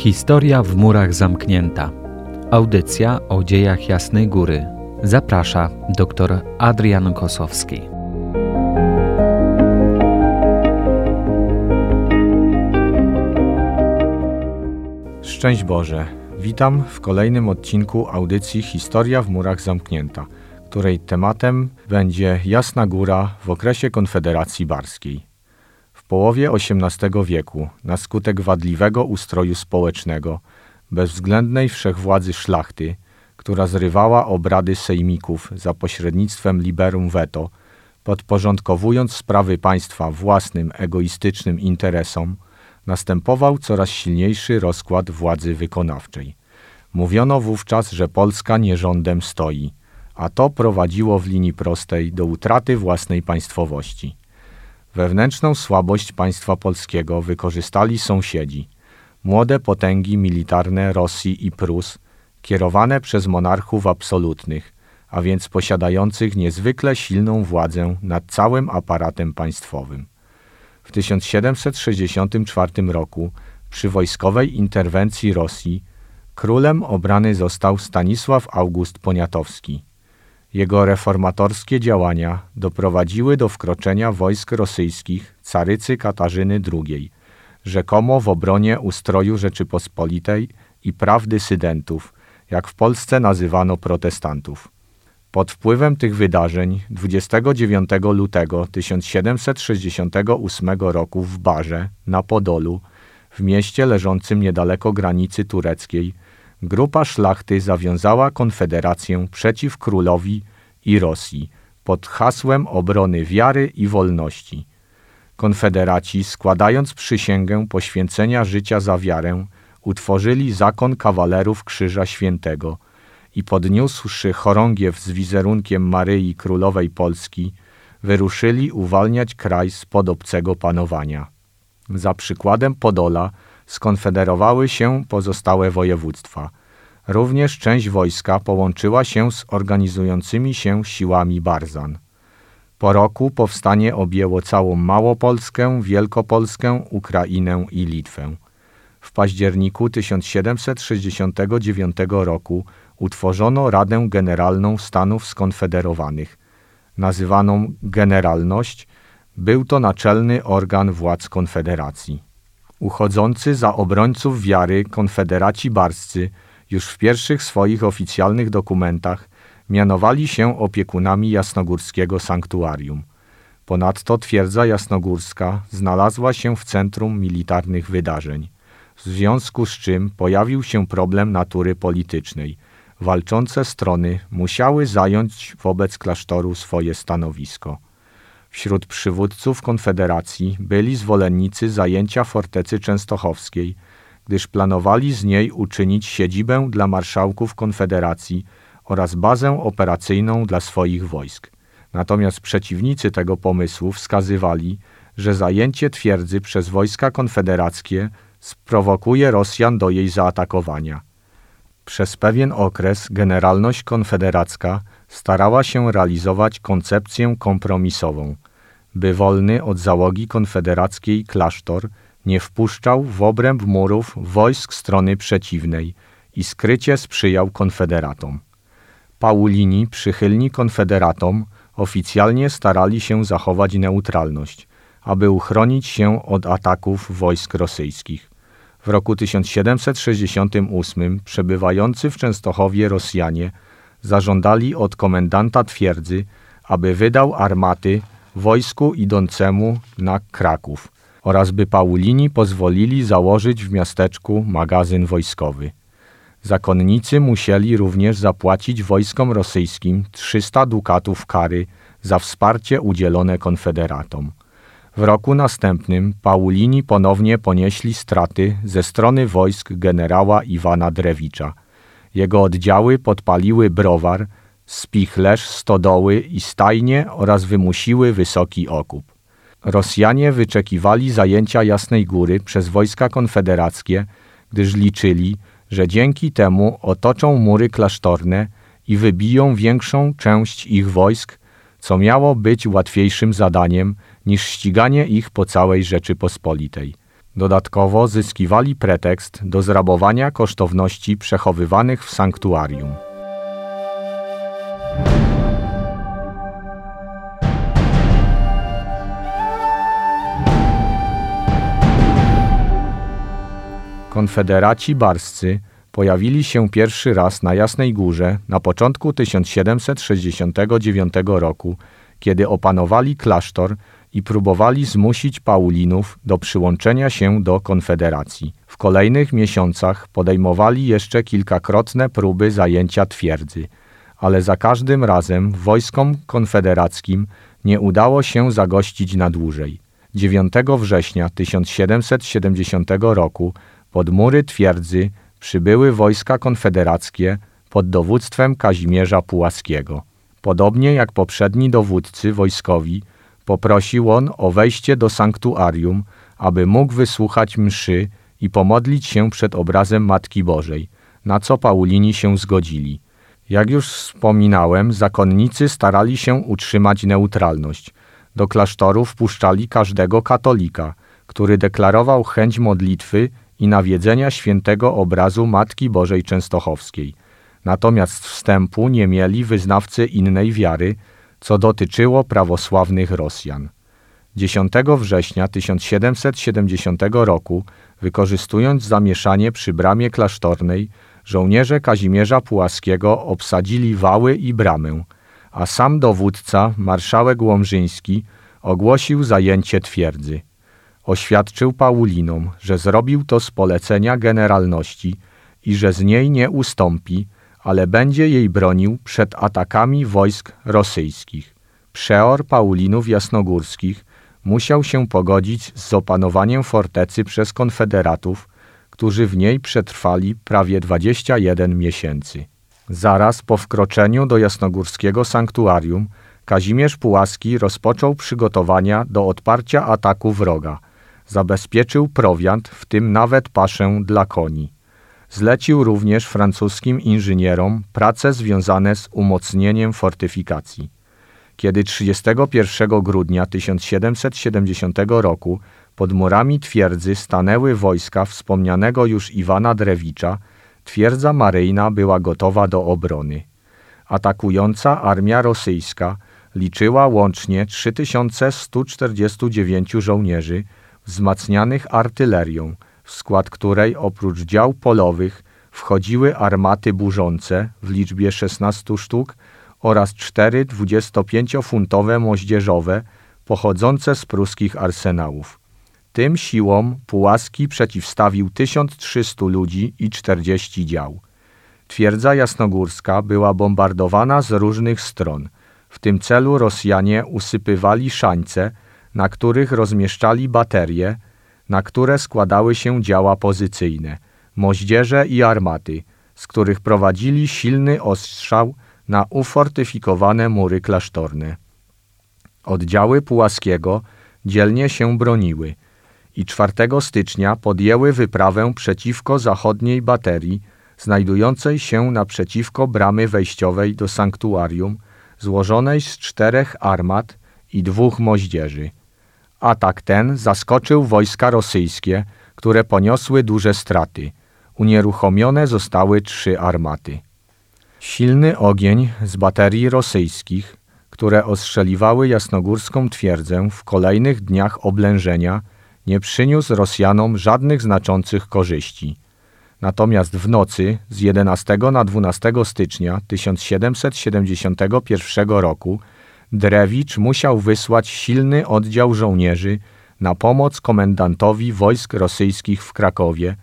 Historia w murach zamknięta. Audycja o dziejach Jasnej Góry. Zaprasza dr Adrian Kosowski. Szczęść Boże. Witam w kolejnym odcinku audycji Historia w murach zamknięta, której tematem będzie Jasna Góra w okresie Konfederacji Barskiej. Połowie XVIII wieku, na skutek wadliwego ustroju społecznego, bezwzględnej wszechwładzy szlachty, która zrywała obrady sejmików za pośrednictwem liberum veto, podporządkowując sprawy państwa własnym egoistycznym interesom, następował coraz silniejszy rozkład władzy wykonawczej. Mówiono wówczas, że Polska nierządem stoi, a to prowadziło w linii prostej do utraty własnej państwowości. Wewnętrzną słabość państwa polskiego wykorzystali sąsiedzi. Młode potęgi militarne Rosji i Prus, kierowane przez monarchów absolutnych, a więc posiadających niezwykle silną władzę nad całym aparatem państwowym. W 1764 roku, przy wojskowej interwencji Rosji, królem obrany został Stanisław August Poniatowski – jego reformatorskie działania doprowadziły do wkroczenia wojsk rosyjskich carycy Katarzyny II, rzekomo w obronie ustroju Rzeczypospolitej i praw dysydentów, jak w Polsce nazywano protestantów. Pod wpływem tych wydarzeń 29 lutego 1768 roku w Barze, na Podolu, w mieście leżącym niedaleko granicy tureckiej, grupa szlachty zawiązała konfederację przeciw królowi i Rosji pod hasłem obrony wiary i wolności. Konfederaci, składając przysięgę poświęcenia życia za wiarę, utworzyli zakon kawalerów Krzyża Świętego i podniósłszy chorągiew z wizerunkiem Maryi Królowej Polski, wyruszyli uwalniać kraj spod obcego panowania. Za przykładem Podola skonfederowały się pozostałe województwa. Również część wojska połączyła się z organizującymi się siłami Barzan. Po roku powstanie objęło całą Małopolskę, Wielkopolskę, Ukrainę i Litwę. W październiku 1769 roku utworzono Radę Generalną Stanów Skonfederowanych. Nazywaną Generalność, był to naczelny organ władz Konfederacji. Uchodzący za obrońców wiary konfederaci barscy już w pierwszych swoich oficjalnych dokumentach mianowali się opiekunami jasnogórskiego sanktuarium. Ponadto twierdza jasnogórska znalazła się w centrum militarnych wydarzeń, w związku z czym pojawił się problem natury politycznej. Walczące strony musiały zająć wobec klasztoru swoje stanowisko. Wśród przywódców Konfederacji byli zwolennicy zajęcia fortecy częstochowskiej, gdyż planowali z niej uczynić siedzibę dla marszałków Konfederacji oraz bazę operacyjną dla swoich wojsk. Natomiast przeciwnicy tego pomysłu wskazywali, że zajęcie twierdzy przez wojska konfederackie sprowokuje Rosjan do jej zaatakowania. Przez pewien okres generalność konfederacka starała się realizować koncepcję kompromisową, by wolny od załogi konfederackiej klasztor nie wpuszczał w obręb murów wojsk strony przeciwnej i skrycie sprzyjał konfederatom. Paulini, przychylni konfederatom, oficjalnie starali się zachować neutralność, aby uchronić się od ataków wojsk rosyjskich. W roku 1768 przebywający w Częstochowie Rosjanie zażądali od komendanta twierdzy, aby wydał armaty wojsku idącemu na Kraków oraz by Paulini pozwolili założyć w miasteczku magazyn wojskowy. Zakonnicy musieli również zapłacić wojskom rosyjskim 300 dukatów kary za wsparcie udzielone konfederatom. W roku następnym Paulini ponownie ponieśli straty ze strony wojsk generała Iwana Drewicza. Jego oddziały podpaliły browar, spichlerz, stodoły i stajnie oraz wymusiły wysoki okup. Rosjanie wyczekiwali zajęcia Jasnej Góry przez wojska konfederackie, gdyż liczyli, że dzięki temu otoczą mury klasztorne i wybiją większą część ich wojsk, co miało być łatwiejszym zadaniem niż ściganie ich po całej Rzeczypospolitej. Dodatkowo zyskiwali pretekst do zrabowania kosztowności przechowywanych w sanktuarium. Konfederaci barscy pojawili się pierwszy raz na Jasnej Górze na początku 1769 roku, kiedy opanowali klasztor i próbowali zmusić Paulinów do przyłączenia się do Konfederacji. W kolejnych miesiącach podejmowali jeszcze kilkakrotne próby zajęcia twierdzy, ale za każdym razem wojskom konfederackim nie udało się zagościć na dłużej. 9 września 1770 roku pod mury twierdzy przybyły wojska konfederackie pod dowództwem Kazimierza Pułaskiego. Podobnie jak poprzedni dowódcy wojskowi, poprosił on o wejście do sanktuarium, aby mógł wysłuchać mszy i pomodlić się przed obrazem Matki Bożej, na co Paulini się zgodzili. Jak już wspominałem, zakonnicy starali się utrzymać neutralność. Do klasztoru wpuszczali każdego katolika, który deklarował chęć modlitwy i nawiedzenia świętego obrazu Matki Bożej Częstochowskiej. Natomiast wstępu nie mieli wyznawcy innej wiary, co dotyczyło prawosławnych Rosjan. 10 września 1770 roku, wykorzystując zamieszanie przy bramie klasztornej, żołnierze Kazimierza Pułaskiego obsadzili wały i bramę, a sam dowódca, marszałek Łomżyński, ogłosił zajęcie twierdzy. Oświadczył Paulinom, że zrobił to z polecenia generalności i że z niej nie ustąpi, ale będzie jej bronił przed atakami wojsk rosyjskich. Przeor Paulinów Jasnogórskich musiał się pogodzić z opanowaniem fortecy przez konfederatów, którzy w niej przetrwali prawie 21 miesięcy. Zaraz po wkroczeniu do jasnogórskiego sanktuarium Kazimierz Pułaski rozpoczął przygotowania do odparcia ataku wroga – Zabezpieczył prowiant, w tym nawet paszę dla koni. Zlecił również francuskim inżynierom prace związane z umocnieniem fortyfikacji. Kiedy 31 grudnia 1770 roku pod murami twierdzy stanęły wojska wspomnianego już Iwana Drewicza, twierdza maryjna była gotowa do obrony. Atakująca armia rosyjska liczyła łącznie 3149 żołnierzy, wzmacnianych artylerią, w skład której oprócz dział polowych wchodziły armaty burzące w liczbie 16 sztuk oraz cztery 25-funtowe moździerzowe pochodzące z pruskich arsenałów. Tym siłom Pułaski przeciwstawił 1300 ludzi i 40 dział. Twierdza jasnogórska była bombardowana z różnych stron. W tym celu Rosjanie usypywali szańce, na których rozmieszczali baterie, na które składały się działa pozycyjne, moździerze i armaty, z których prowadzili silny ostrzał na ufortyfikowane mury klasztorne. Oddziały Pułaskiego dzielnie się broniły i 4 stycznia podjęły wyprawę przeciwko zachodniej baterii, znajdującej się naprzeciwko bramy wejściowej do sanktuarium, złożonej z czterech armat i dwóch moździerzy. Atak ten zaskoczył wojska rosyjskie, które poniosły duże straty. Unieruchomione zostały trzy armaty. Silny ogień z baterii rosyjskich, które ostrzeliwały jasnogórską twierdzę w kolejnych dniach oblężenia, nie przyniósł Rosjanom żadnych znaczących korzyści. Natomiast w nocy z 11 na 12 stycznia 1771 roku Drewicz musiał wysłać silny oddział żołnierzy na pomoc komendantowi wojsk rosyjskich w Krakowie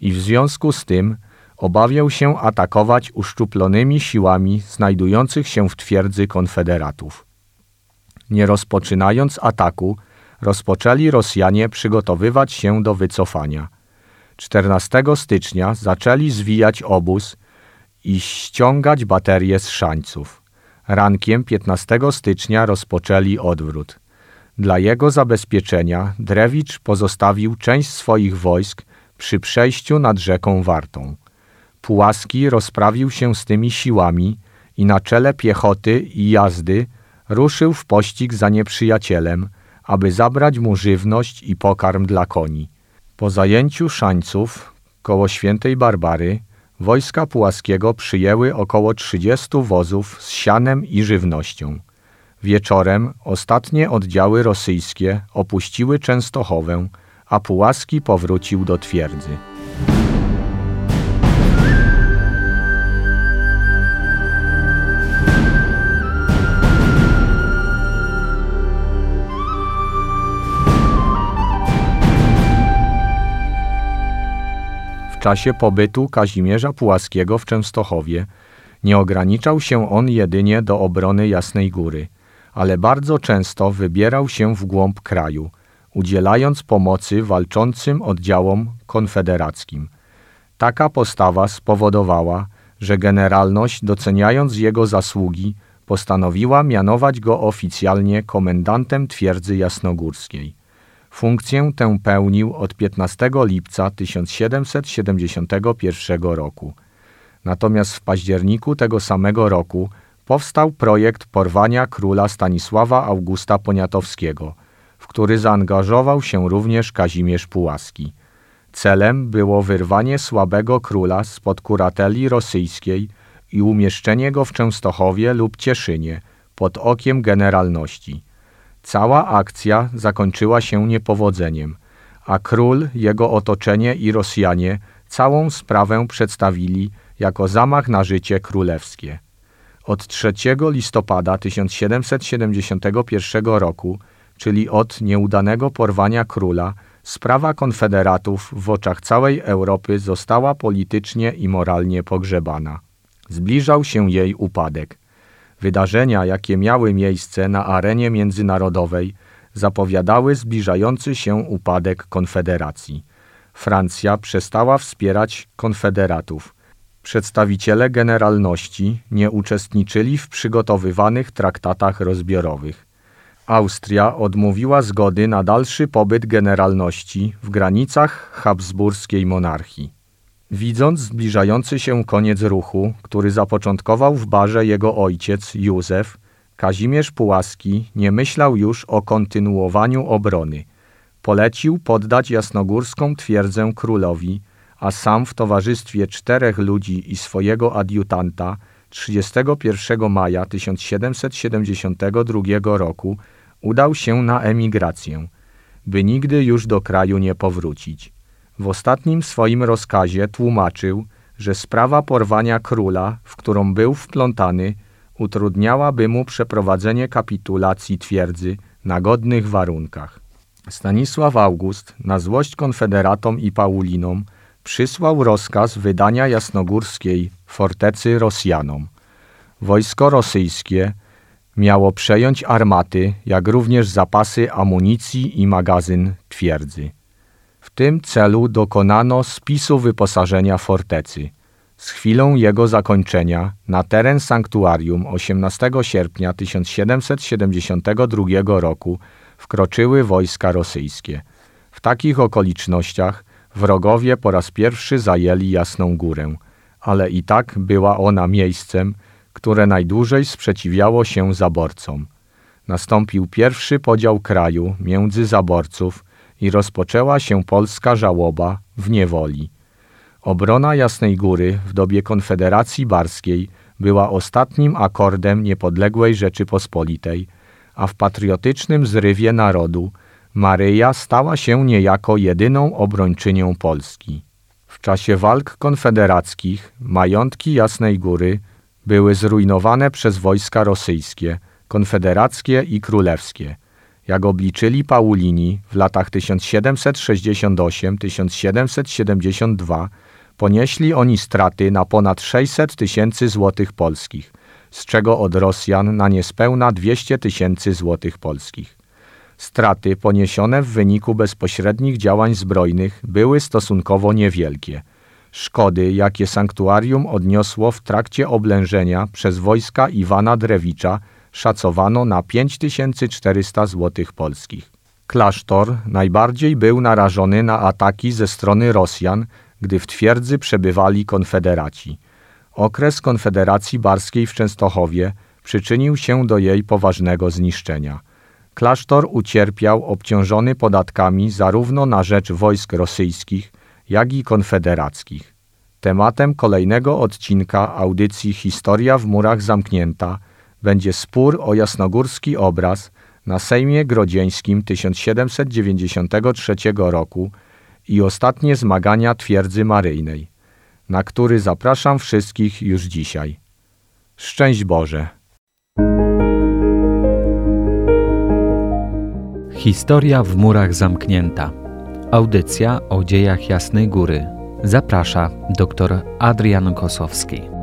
i w związku z tym obawiał się atakować uszczuplonymi siłami znajdujących się w twierdzy konfederatów. Nie rozpoczynając ataku, rozpoczęli Rosjanie przygotowywać się do wycofania. 14 stycznia zaczęli zwijać obóz i ściągać baterie z szańców. Rankiem 15 stycznia rozpoczęli odwrót. Dla jego zabezpieczenia Drewicz pozostawił część swoich wojsk przy przejściu nad rzeką Wartą. Pułaski rozprawił się z tymi siłami i na czele piechoty i jazdy ruszył w pościg za nieprzyjacielem, aby zabrać mu żywność i pokarm dla koni. Po zajęciu Szańców koło świętej Barbary wojska Pułaskiego przyjęły około 30 wozów z sianem i żywnością. Wieczorem ostatnie oddziały rosyjskie opuściły Częstochowę, a Pułaski powrócił do twierdzy. Czasie pobytu Kazimierza Pułaskiego w Częstochowie nie ograniczał się on jedynie do obrony Jasnej Góry, ale bardzo często wybierał się w głąb kraju, udzielając pomocy walczącym oddziałom konfederackim. Taka postawa spowodowała, że generalność, doceniając jego zasługi, postanowiła mianować go oficjalnie komendantem twierdzy jasnogórskiej. Funkcję tę pełnił od 15 lipca 1771 roku. Natomiast w październiku tego samego roku powstał projekt porwania króla Stanisława Augusta Poniatowskiego, w który zaangażował się również Kazimierz Pułaski. Celem było wyrwanie słabego króla spod kurateli rosyjskiej i umieszczenie go w Częstochowie lub Cieszynie pod okiem generalności – Cała akcja zakończyła się niepowodzeniem, a król, jego otoczenie i Rosjanie całą sprawę przedstawili jako zamach na życie królewskie. Od 3 listopada 1771 roku, czyli od nieudanego porwania króla, sprawa konfederatów w oczach całej Europy została politycznie i moralnie pogrzebana. Zbliżał się jej upadek. Wydarzenia, jakie miały miejsce na arenie międzynarodowej, zapowiadały zbliżający się upadek Konfederacji. Francja przestała wspierać konfederatów. Przedstawiciele generalności nie uczestniczyli w przygotowywanych traktatach rozbiorowych. Austria odmówiła zgody na dalszy pobyt generalności w granicach habsburskiej monarchii. Widząc zbliżający się koniec ruchu, który zapoczątkował w barze jego ojciec Józef, Kazimierz Pułaski nie myślał już o kontynuowaniu obrony. Polecił poddać jasnogórską twierdzę królowi, a sam w towarzystwie czterech ludzi i swojego adiutanta 31 maja 1772 roku udał się na emigrację, by nigdy już do kraju nie powrócić. W ostatnim swoim rozkazie tłumaczył, że sprawa porwania króla, w którą był wplątany, utrudniałaby mu przeprowadzenie kapitulacji twierdzy na godnych warunkach. Stanisław August, na złość konfederatom i Paulinom, przysłał rozkaz wydania jasnogórskiej fortecy Rosjanom. Wojsko rosyjskie miało przejąć armaty, jak również zapasy amunicji i magazyn twierdzy. W tym celu dokonano spisu wyposażenia fortecy. Z chwilą jego zakończenia na teren sanktuarium 18 sierpnia 1772 roku wkroczyły wojska rosyjskie. W takich okolicznościach wrogowie po raz pierwszy zajęli Jasną Górę, ale i tak była ona miejscem, które najdłużej sprzeciwiało się zaborcom. Nastąpił pierwszy podział kraju między zaborców i rozpoczęła się polska żałoba w niewoli. Obrona Jasnej Góry w dobie Konfederacji Barskiej była ostatnim akordem niepodległej Rzeczypospolitej, a w patriotycznym zrywie narodu Maryja stała się niejako jedyną obrończynią Polski. W czasie walk konfederackich majątki Jasnej Góry były zrujnowane przez wojska rosyjskie, konfederackie i królewskie – jak obliczyli Paulini w latach 1768-1772, ponieśli oni straty na ponad 600 tysięcy złotych polskich, z czego od Rosjan na niespełna 200 tysięcy złotych polskich. Straty poniesione w wyniku bezpośrednich działań zbrojnych były stosunkowo niewielkie. Szkody, jakie sanktuarium odniosło w trakcie oblężenia przez wojska Iwana Drewicza, szacowano na 5400 zł polskich. Klasztor najbardziej był narażony na ataki ze strony Rosjan, gdy w twierdzy przebywali konfederaci. Okres Konfederacji Barskiej w Częstochowie przyczynił się do jej poważnego zniszczenia. Klasztor ucierpiał obciążony podatkami zarówno na rzecz wojsk rosyjskich, jak i konfederackich. Tematem kolejnego odcinka audycji Historia w murach zamknięta będzie spór o jasnogórski obraz na Sejmie Grodzieńskim 1793 roku i ostatnie zmagania twierdzy maryjnej, na który zapraszam wszystkich już dzisiaj. Szczęść Boże! Historia w murach zamknięta. Audycja o dziejach Jasnej Góry. Zaprasza dr Adrian Kosowski.